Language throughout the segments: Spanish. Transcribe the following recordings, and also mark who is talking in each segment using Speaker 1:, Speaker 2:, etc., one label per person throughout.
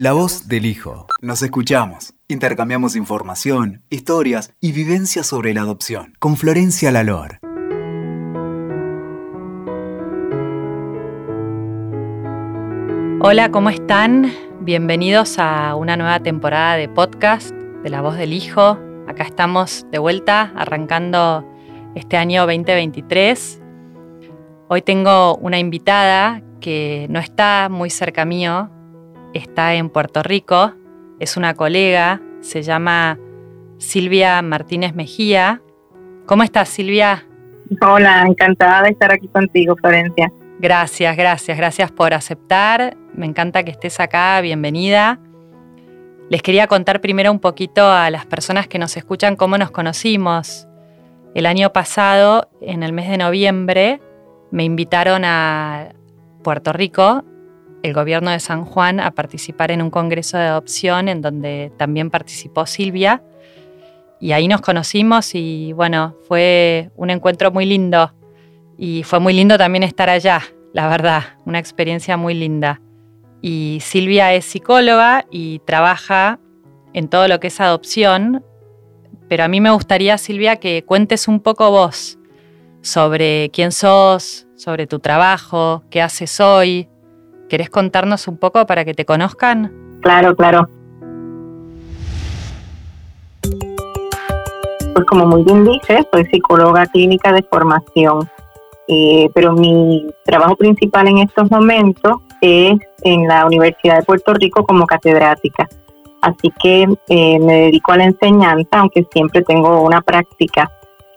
Speaker 1: La voz del hijo. Nos escuchamos. Intercambiamos información, historias y vivencias sobre la adopción. Con Florencia Lalor.
Speaker 2: Hola, ¿cómo están? Bienvenidos a una nueva temporada de podcast de La voz del hijo. Acá estamos de vuelta arrancando este año 2023. Hoy tengo una invitada que no está muy cerca mío, está en Puerto Rico, es una colega, se llama Silvia Martínez Mejía. ¿Cómo estás, Silvia?
Speaker 3: Hola, encantada de estar aquí contigo, Florencia.
Speaker 2: Gracias, gracias, gracias por aceptar. Me encanta que estés acá, bienvenida. Les quería contar primero un poquito a las personas que nos escuchan cómo nos conocimos. El año pasado, en el mes de noviembre, me invitaron a Puerto Rico el gobierno de San Juan a participar en un congreso de adopción en donde también participó Silvia. Y ahí nos conocimos y bueno, fue un encuentro muy lindo. Y fue muy lindo también estar allá, la verdad, una experiencia muy linda. Y Silvia es psicóloga y trabaja en todo lo que es adopción, pero a mí me gustaría, Silvia, que cuentes un poco vos sobre quién sos, sobre tu trabajo, qué haces hoy, ¿Querés contarnos un poco para que te conozcan?
Speaker 3: Claro, claro. Pues como muy bien dices, soy psicóloga clínica de formación, eh, pero mi trabajo principal en estos momentos es en la Universidad de Puerto Rico como catedrática. Así que eh, me dedico a la enseñanza, aunque siempre tengo una práctica,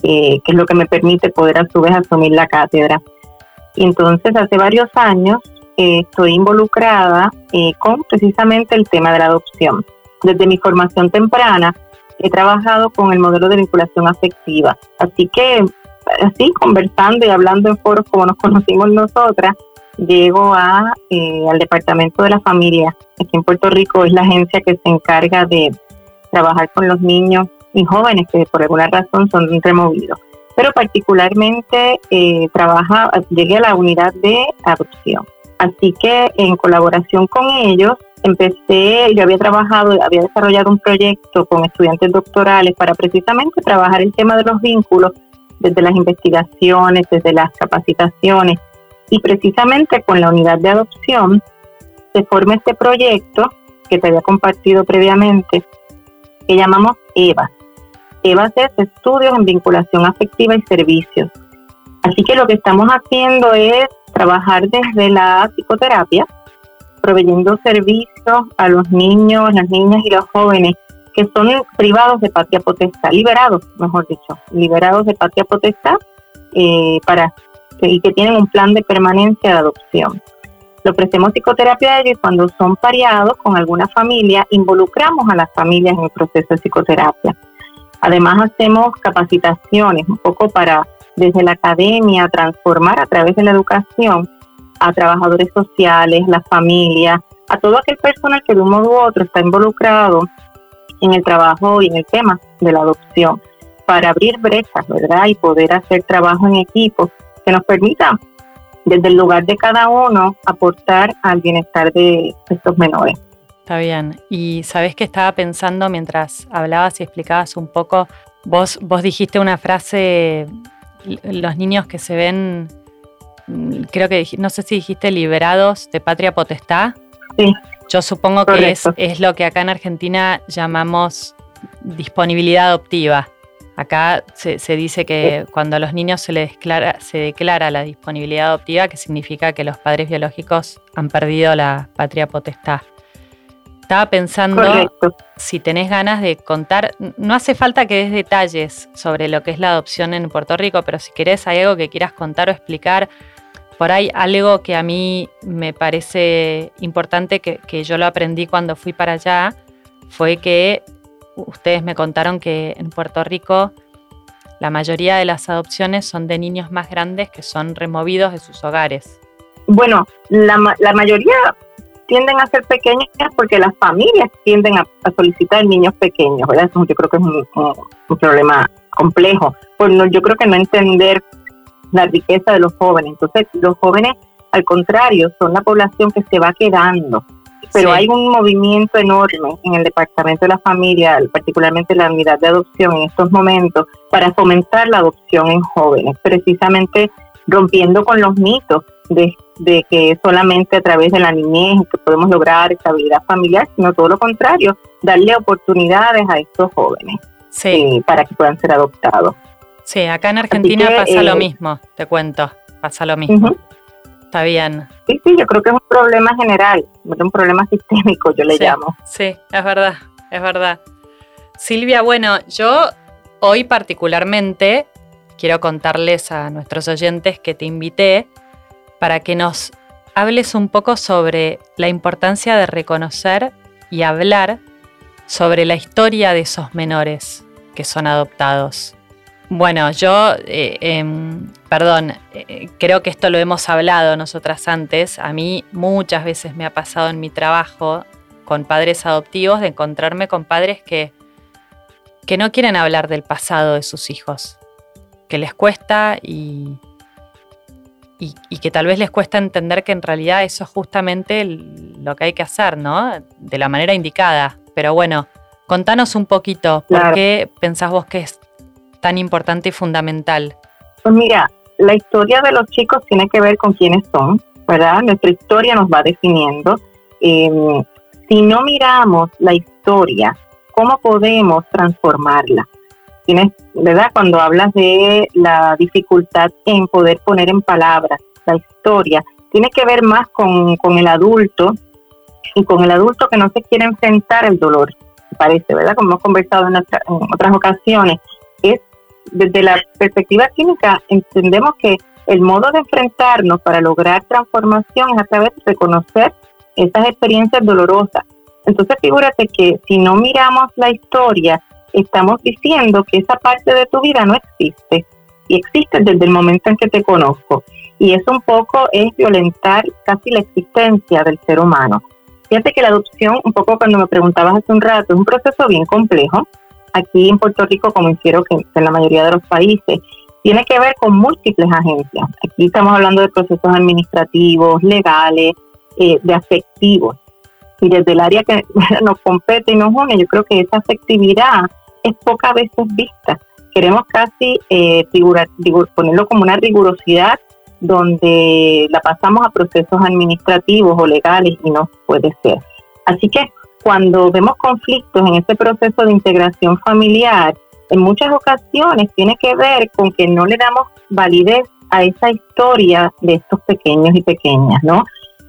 Speaker 3: eh, que es lo que me permite poder a su vez asumir la cátedra. Y entonces hace varios años estoy involucrada eh, con precisamente el tema de la adopción. Desde mi formación temprana he trabajado con el modelo de vinculación afectiva. Así que, así, conversando y hablando en foros como nos conocimos nosotras, llego a, eh, al Departamento de la Familia. Aquí en Puerto Rico es la agencia que se encarga de trabajar con los niños y jóvenes que por alguna razón son removidos. Pero particularmente eh, trabaja, llegué a la unidad de adopción. Así que en colaboración con ellos empecé, yo había trabajado, había desarrollado un proyecto con estudiantes doctorales para precisamente trabajar el tema de los vínculos desde las investigaciones, desde las capacitaciones y precisamente con la unidad de adopción se forma este proyecto que te había compartido previamente que llamamos EVA. EVA es Estudios en Vinculación Afectiva y Servicios. Así que lo que estamos haciendo es trabajar desde la psicoterapia, proveyendo servicios a los niños, las niñas y los jóvenes que son privados de patria potestad, liberados, mejor dicho, liberados de patria potestad eh, para y que tienen un plan de permanencia de adopción. Le ofrecemos psicoterapia a ellos y cuando son pareados con alguna familia, involucramos a las familias en el proceso de psicoterapia. Además hacemos capacitaciones un poco para desde la academia, transformar a través de la educación a trabajadores sociales, las familias, a todo aquel personal que de un modo u otro está involucrado en el trabajo y en el tema de la adopción, para abrir brechas, ¿verdad? Y poder hacer trabajo en equipo que nos permita, desde el lugar de cada uno, aportar al bienestar de estos menores.
Speaker 2: Está bien. Y sabes que estaba pensando mientras hablabas y explicabas un poco, vos, vos dijiste una frase los niños que se ven, mm, creo que no sé si dijiste liberados de patria potestad.
Speaker 3: Sí.
Speaker 2: Yo supongo que es, es, lo que acá en Argentina llamamos disponibilidad adoptiva. Acá se, se, dice que cuando a los niños se les declara, se declara la disponibilidad adoptiva, que significa que los padres biológicos han perdido la patria potestad. Estaba pensando si tenés ganas de contar, no hace falta que des detalles sobre lo que es la adopción en Puerto Rico, pero si querés hay algo que quieras contar o explicar, por ahí algo que a mí me parece importante, que, que yo lo aprendí cuando fui para allá, fue que ustedes me contaron que en Puerto Rico la mayoría de las adopciones son de niños más grandes que son removidos de sus hogares.
Speaker 3: Bueno, la, la mayoría tienden a ser pequeñas porque las familias tienden a, solicitar niños pequeños, ¿verdad? Eso yo creo que es un, problema complejo. Pues no, yo creo que no entender la riqueza de los jóvenes. Entonces, los jóvenes, al contrario, son la población que se va quedando pero hay un movimiento enorme en el Departamento de la Familia, particularmente la unidad de adopción en estos momentos, para fomentar la adopción en jóvenes, precisamente rompiendo con los mitos de, que solamente a través de la niñez que podemos lograr estabilidad familiar, sino todo lo contrario, darle oportunidades a estos jóvenes eh, para que puedan ser adoptados.
Speaker 2: Sí, acá en Argentina pasa lo eh, mismo, te cuento, pasa lo mismo. Está bien.
Speaker 3: Sí, sí, yo creo que es un problema general, un problema sistémico, yo le llamo.
Speaker 2: Sí, es verdad, es verdad. Silvia, bueno, yo hoy particularmente quiero contarles a nuestros oyentes que te invité para que nos hables un poco sobre la importancia de reconocer y hablar sobre la historia de esos menores que son adoptados. Bueno, yo, eh, em, perdón, eh, creo que esto lo hemos hablado nosotras antes. A mí muchas veces me ha pasado en mi trabajo con padres adoptivos de encontrarme con padres que, que no quieren hablar del pasado de sus hijos, que les cuesta y, y, que tal vez les cuesta entender que en realidad eso es justamente lo que hay que hacer, ¿no? De la manera indicada. Pero bueno, contanos un poquito, ¿por qué pensás vos que es tan importante y fundamental?
Speaker 3: Pues mira, la historia de los chicos tiene que ver con quiénes son, ¿verdad? Nuestra historia nos va definiendo. Em, si no miramos la historia, ¿cómo podemos transformarla? Tienes, ¿verdad? Cuando hablas de la dificultad en poder poner en palabras la historia, tiene que ver más con, con el adulto y con el adulto que no se quiere enfrentar el dolor, parece, ¿verdad? Como hemos conversado en, en otras ocasiones, es desde la perspectiva clínica entendemos que el modo de enfrentarnos para lograr transformación es a través de reconocer esas experiencias dolorosas. Entonces figúrate que si no miramos la historia, estamos diciendo que esa parte de tu vida no existe y existe desde el momento en que te conozco. Y eso un poco es violentar casi la existencia del ser humano. Fíjate que la adopción, un poco cuando me preguntabas hace un rato, es un proceso bien complejo aquí en Puerto Rico, como hicieron en la mayoría de los países, tiene que ver con múltiples agencias. Aquí estamos hablando de procesos administrativos, legales, eh, de afectivos. Y desde el área que nos compete y nos une, yo creo que esa afectividad es pocas veces vista. Queremos casi eh, ponerlo como una rigurosidad donde la pasamos a procesos administrativos o legales y no puede ser. Así que cuando vemos conflictos en ese proceso de integración familiar, en muchas ocasiones tiene que ver con que no le damos validez a esa historia de estos pequeños y pequeñas, ¿no?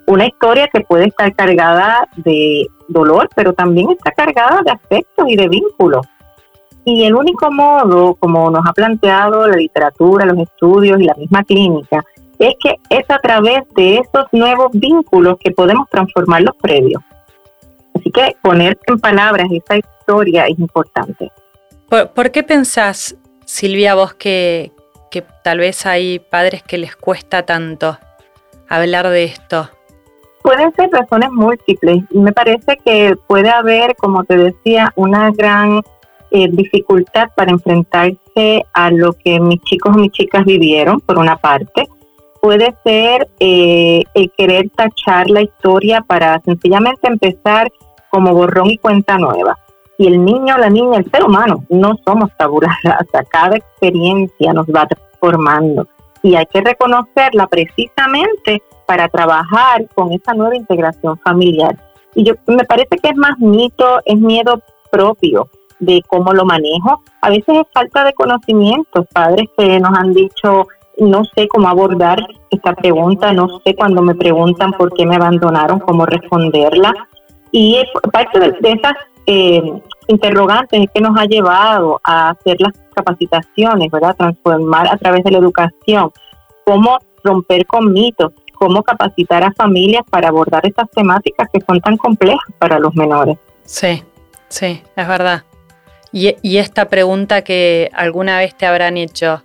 Speaker 3: Una historia que puede estar cargada de dolor, pero también está cargada de afectos y de vínculos. Y el único modo, como nos ha planteado la literatura, los estudios y la misma clínica, es que es a través de esos nuevos vínculos que podemos transformar los previos. Así que poner en palabras esa historia es importante.
Speaker 2: ¿Por, qué pensás, Silvia, vos que, que tal vez hay padres que les cuesta tanto hablar de esto?
Speaker 3: Pueden ser razones múltiples y me parece que puede haber, como te decía, una gran eh, dificultad para enfrentarse a lo que mis chicos o mis chicas vivieron, por una parte. Puede ser eh, el querer tachar la historia para sencillamente empezar como borrón y cuenta nueva. Y el niño, la niña, el ser humano, no somos tabula rasa. Cada experiencia nos va transformando y hay que reconocerla precisamente para trabajar con esa nueva integración familiar. Y yo me parece que es más mito, es miedo propio de cómo lo manejo. A veces es falta de conocimiento, padres que nos han dicho, no sé cómo abordar esta pregunta, no sé cuando me preguntan por qué me abandonaron, cómo responderla. Y parte de, esas eh, interrogantes es que nos ha llevado a hacer las capacitaciones, ¿verdad? Transformar a través de la educación, cómo romper con mitos, cómo capacitar a familias para abordar estas temáticas que son tan complejas para los menores.
Speaker 2: Sí, sí, es verdad. Y, y esta pregunta que alguna vez te habrán hecho,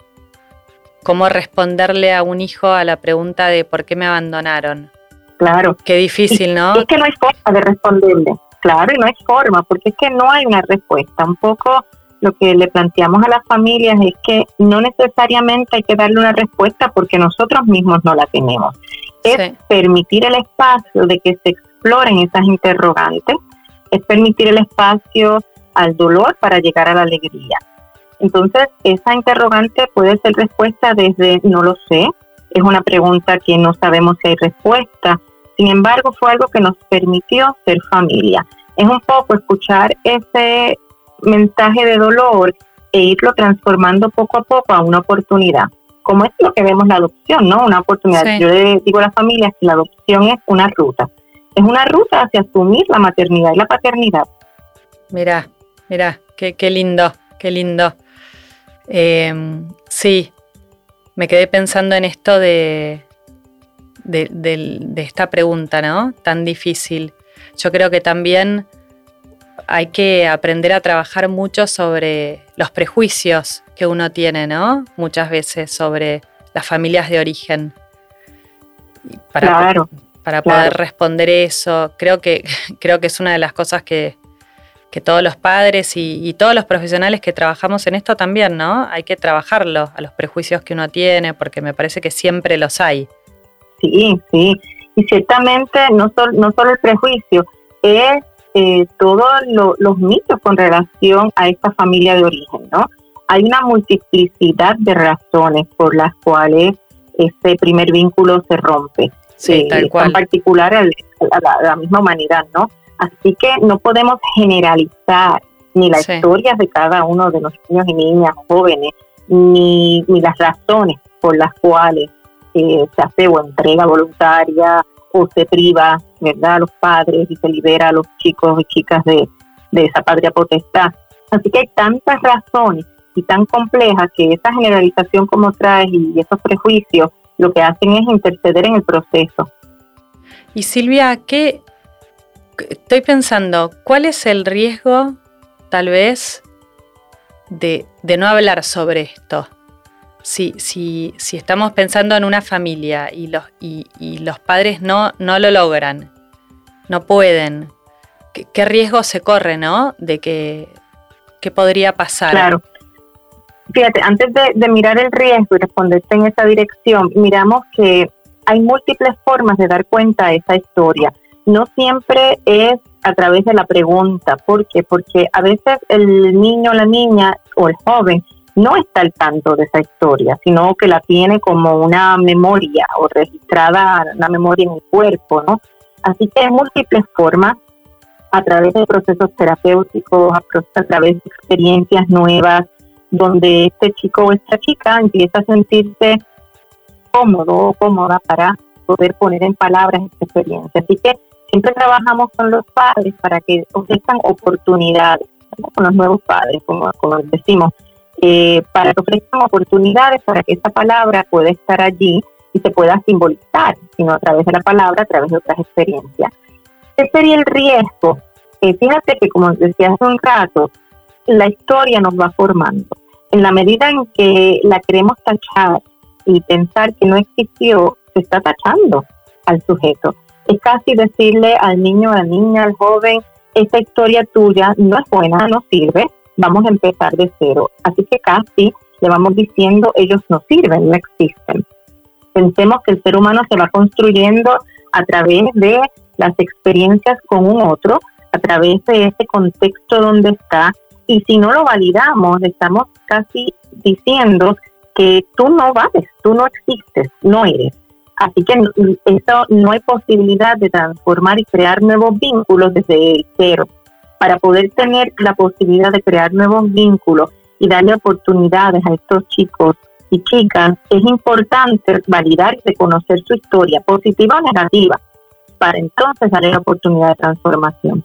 Speaker 2: ¿cómo responderle a un hijo a la pregunta de por qué me abandonaron?
Speaker 3: Claro.
Speaker 2: Qué difícil, ¿no?
Speaker 3: es que no hay forma de responderle. Claro, y no hay forma, porque es que no hay una respuesta. Un poco lo que le planteamos a las familias es que no necesariamente hay que darle una respuesta porque nosotros mismos no la tenemos. Es permitir el espacio de que se exploren esas interrogantes, es permitir el espacio al dolor para llegar a la alegría. Entonces, esa interrogante puede ser respuesta desde no lo sé, es una pregunta que no sabemos si hay respuesta, sin embargo, fue algo que nos permitió ser familia. Es un poco escuchar ese mensaje de dolor e irlo transformando poco a poco a una oportunidad. Como es lo que vemos la adopción, ¿no? Una oportunidad. Yo le digo a las familias que la adopción es una ruta. Es una ruta hacia asumir la maternidad y la paternidad.
Speaker 2: Mira, mira, qué, lindo, qué lindo. Eh, sí, me quedé pensando en esto de, de, de, esta pregunta, ¿no? Tan difícil. Yo creo que también hay que aprender a trabajar mucho sobre los prejuicios que uno tiene, ¿no? Muchas veces sobre las familias de origen. Para, claro, para poder responder eso, creo que, creo que es una de las cosas que, que todos los padres y, todos los profesionales que trabajamos en esto también, ¿no? Hay que trabajarlo a los prejuicios que uno tiene, porque me parece que siempre los hay.
Speaker 3: Sí, sí. Y ciertamente no, no solo el prejuicio, es eh, todos los mitos con relación a esta familia de origen, ¿no? Hay una multiplicidad de razones por las cuales ese primer vínculo se rompe.
Speaker 2: Sí, tal cual.
Speaker 3: En particular a la, misma humanidad, ¿no? Así que no podemos generalizar ni las historias de cada uno de los niños y niñas jóvenes, ni, ni las razones por las cuales se hace o entrega voluntaria o se priva, ¿verdad?, a los padres y se libera a los chicos y chicas de, esa patria potestad. Así que hay tantas razones y tan complejas que esa generalización como traes y esos prejuicios lo que hacen es interceder en el proceso.
Speaker 2: Y Silvia, ¿qué estoy pensando? ¿Cuál es el riesgo, tal vez, de, de no hablar sobre esto? si, si, si estamos pensando en una familia y los, y, los padres no, no lo logran, no pueden, ¿qué, riesgo se corre, no? De que, ¿qué podría pasar?
Speaker 3: Claro. Fíjate, antes de, mirar el riesgo y responderte en esa dirección, miramos que hay múltiples formas de dar cuenta de esa historia. No siempre es a través de la pregunta. ¿Por qué? Porque a veces el niño, la niña o el joven no está al tanto de esa historia, sino que la tiene como una memoria o registrada una memoria en el cuerpo, ¿no? Así que hay múltiples formas a través de procesos terapéuticos, a, través de experiencias nuevas, donde este chico o esta chica empieza a sentirse cómodo o cómoda para poder poner en palabras esta experiencia. Así que siempre trabajamos con los padres para que ofrezcan oportunidades, con los nuevos padres, como, decimos, eh, para que ofrezcan oportunidades para que esa palabra pueda estar allí y se pueda simbolizar, sino a través de la palabra, a través de otras experiencias. ¿Qué sería el riesgo? Eh, fíjate que, como decía hace un rato, la historia nos va formando. En la medida en que la queremos tachar y pensar que no existió, se está tachando al sujeto. Es casi decirle al niño, a la niña, al joven, esta historia tuya no es buena, no sirve, vamos a empezar de cero. Así que casi le vamos diciendo, ellos no sirven, no existen. Pensemos que el ser humano se va construyendo a través de las experiencias con un otro, a través de ese contexto donde está, y si no lo validamos, estamos casi diciendo que tú no vales, tú no existes, no eres. Así que eso no hay posibilidad de transformar y crear nuevos vínculos desde el cero para poder tener la posibilidad de crear nuevos vínculos y darle oportunidades a estos chicos y chicas, es importante validar y reconocer su historia, positiva o negativa, para entonces darle la oportunidad de transformación.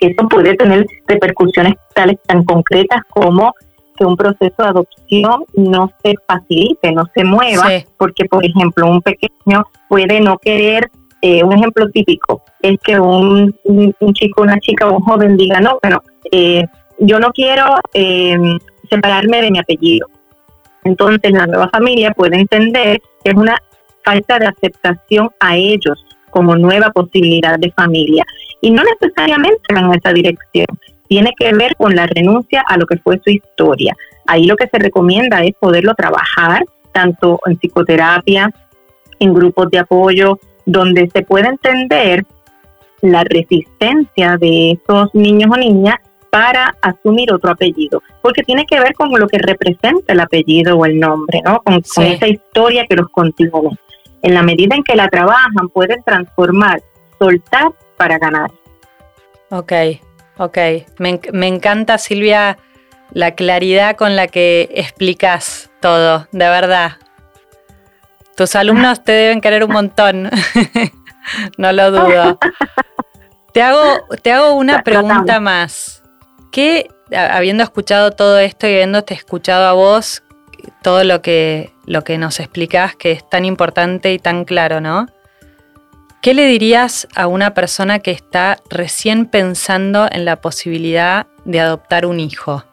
Speaker 3: Eso puede tener repercusiones tales tan concretas como que un proceso de adopción no se facilite, no se mueva, porque por ejemplo un pequeño puede no querer eh, un ejemplo típico es que un, un, chico, una chica o un joven diga, no, bueno, eh, yo no quiero em, separarme de mi apellido. Entonces la nueva familia puede entender que es una falta de aceptación a ellos como nueva posibilidad de familia. Y no necesariamente en esa dirección. Tiene que ver con la renuncia a lo que fue su historia. Ahí lo que se recomienda es poderlo trabajar tanto en psicoterapia, en grupos de apoyo, donde se puede entender la resistencia de esos niños o niñas para asumir otro apellido, porque tiene que ver con lo que representa el apellido o el nombre, ¿no? Con, esa historia que los contiene. En la medida en que la trabajan, pueden transformar, soltar para ganar.
Speaker 2: Ok, ok. Me, me encanta, Silvia, la claridad con la que explicas todo, de verdad. Tus alumnos te deben querer un montón, no lo dudo. Te hago, te hago una pregunta más. ¿Qué, habiendo escuchado todo esto y habiéndote escuchado a vos, todo lo que, lo que nos explicás, que es tan importante y tan claro, ¿no? ¿Qué le dirías a una persona que está recién pensando en la posibilidad de adoptar un hijo?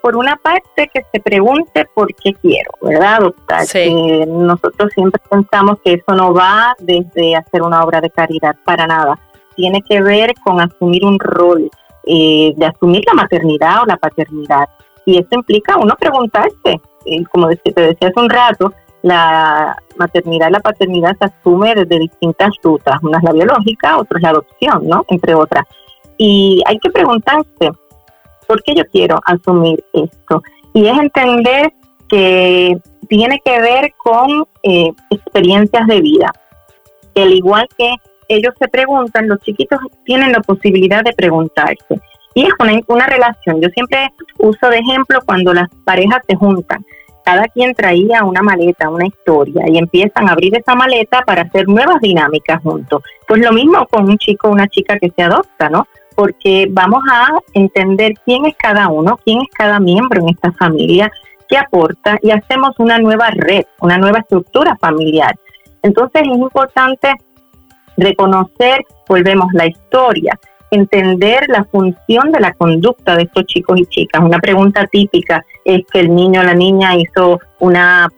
Speaker 3: Por una parte, que se pregunte por qué quiero, ¿verdad? Adoptar. nosotros siempre pensamos que eso no va desde hacer una obra de caridad, para nada. Tiene que ver con asumir un rol, eh, de asumir la maternidad o la paternidad. Y eso implica uno preguntarse, eh, como te decía hace un rato, la maternidad y la paternidad se asume desde distintas rutas, una es la biológica, otra es la adopción, ¿no? Entre otras. Y hay que preguntarse, ¿por qué yo quiero asumir esto? Y es entender que tiene que ver con eh, experiencias de vida. Al igual que ellos se preguntan, los chiquitos tienen la posibilidad de preguntarse. Y es una, una relación. Yo siempre uso de ejemplo cuando las parejas se juntan. Cada quien traía una maleta, una historia, y empiezan a abrir esa maleta para hacer nuevas dinámicas juntos. Pues lo mismo con un chico o una chica que se adopta, ¿no? Porque vamos a entender quién es cada uno, quién es cada miembro en esta familia, qué aporta, y hacemos una nueva red, una nueva estructura familiar. Entonces es importante reconocer, volvemos, la historia, entender la función de la conducta de estos chicos y chicas. Una pregunta típica es que el niño o la niña hizo una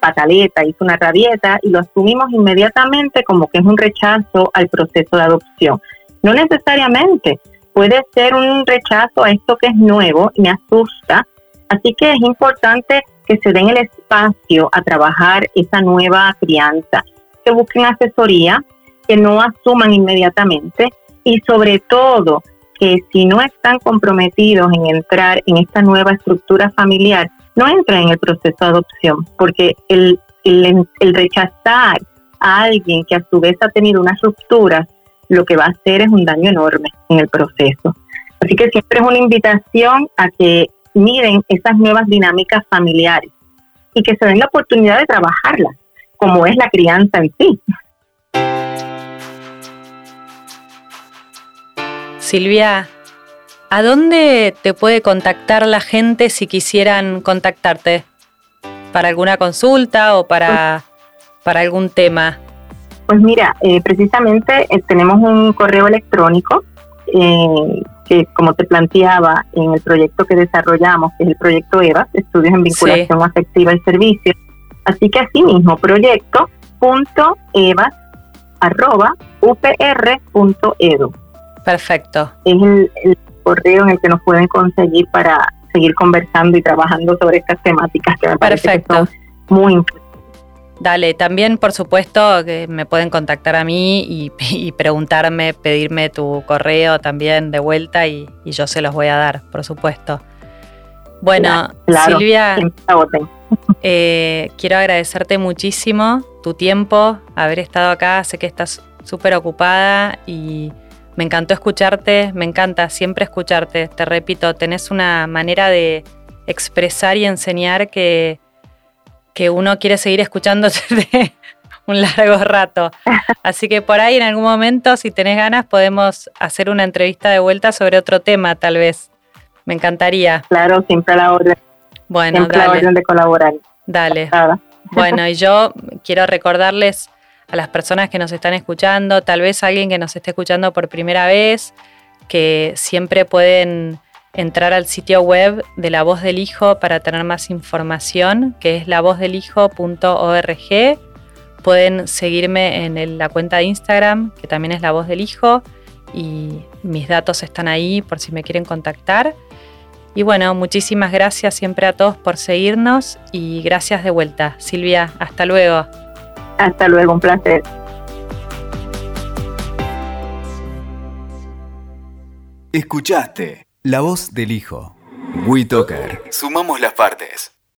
Speaker 3: pataleta, hizo una rabieta y lo asumimos inmediatamente como que es un rechazo al proceso de adopción. No necesariamente, puede ser un rechazo a esto que es nuevo, me asusta, así que es importante que se den el espacio a trabajar esa nueva crianza, que busquen asesoría, que no asuman inmediatamente y sobre todo que si no están comprometidos en entrar en esta nueva estructura familiar, no entren en el proceso de adopción, porque el, el, rechazar a alguien que a su vez ha tenido una ruptura, lo que va a hacer es un daño enorme en el proceso. Así que siempre es una invitación a que miren esas nuevas dinámicas familiares y que se den la oportunidad de trabajarlas, como es la crianza en sí.
Speaker 2: Silvia, ¿a dónde te puede contactar la gente si quisieran contactarte? ¿Para alguna consulta o para, para algún tema?
Speaker 3: Pues mira, eh, precisamente eh, tenemos un correo electrónico eh, que, como te planteaba en el proyecto que desarrollamos, que es el proyecto EVAS, Estudios en Vinculación Afectiva y Servicios. Así que así mismo, proyecto.evas.upr.edu.
Speaker 2: Perfecto.
Speaker 3: Es el, correo en el que nos pueden conseguir para seguir conversando y trabajando sobre estas temáticas que me Perfecto. son muy importantes.
Speaker 2: Dale, también por supuesto que me pueden contactar a mí y, preguntarme, pedirme tu correo también de vuelta y, yo se los voy a dar, por supuesto. Bueno, Silvia, eh, quiero agradecerte muchísimo tu tiempo, haber estado acá, sé que estás súper ocupada y me encantó escucharte, me encanta siempre escucharte. Te repito, tenés una manera de expresar y enseñar que, que uno quiere seguir escuchándote un largo rato. Así que por ahí en algún momento, si tenés ganas, podemos hacer una entrevista de vuelta sobre otro tema, tal vez. Me encantaría.
Speaker 3: Claro, siempre a la orden.
Speaker 2: Bueno,
Speaker 3: siempre
Speaker 2: dale.
Speaker 3: La orden de colaborar.
Speaker 2: Dale. Bueno, y yo quiero recordarles a las personas que nos están escuchando, tal vez alguien que nos esté escuchando por primera vez, que siempre pueden entrar al sitio web de La Voz del Hijo para tener más información, que es lavozdelijo.org. Pueden seguirme en la cuenta de Instagram, que también es La Voz del Hijo, y mis datos están ahí por si me quieren contactar. Y bueno, muchísimas gracias siempre a todos por seguirnos y gracias de vuelta. Silvia, hasta luego.
Speaker 3: Hasta luego, un placer.
Speaker 1: Escuchaste la voz del hijo. WeToker. Sumamos las partes.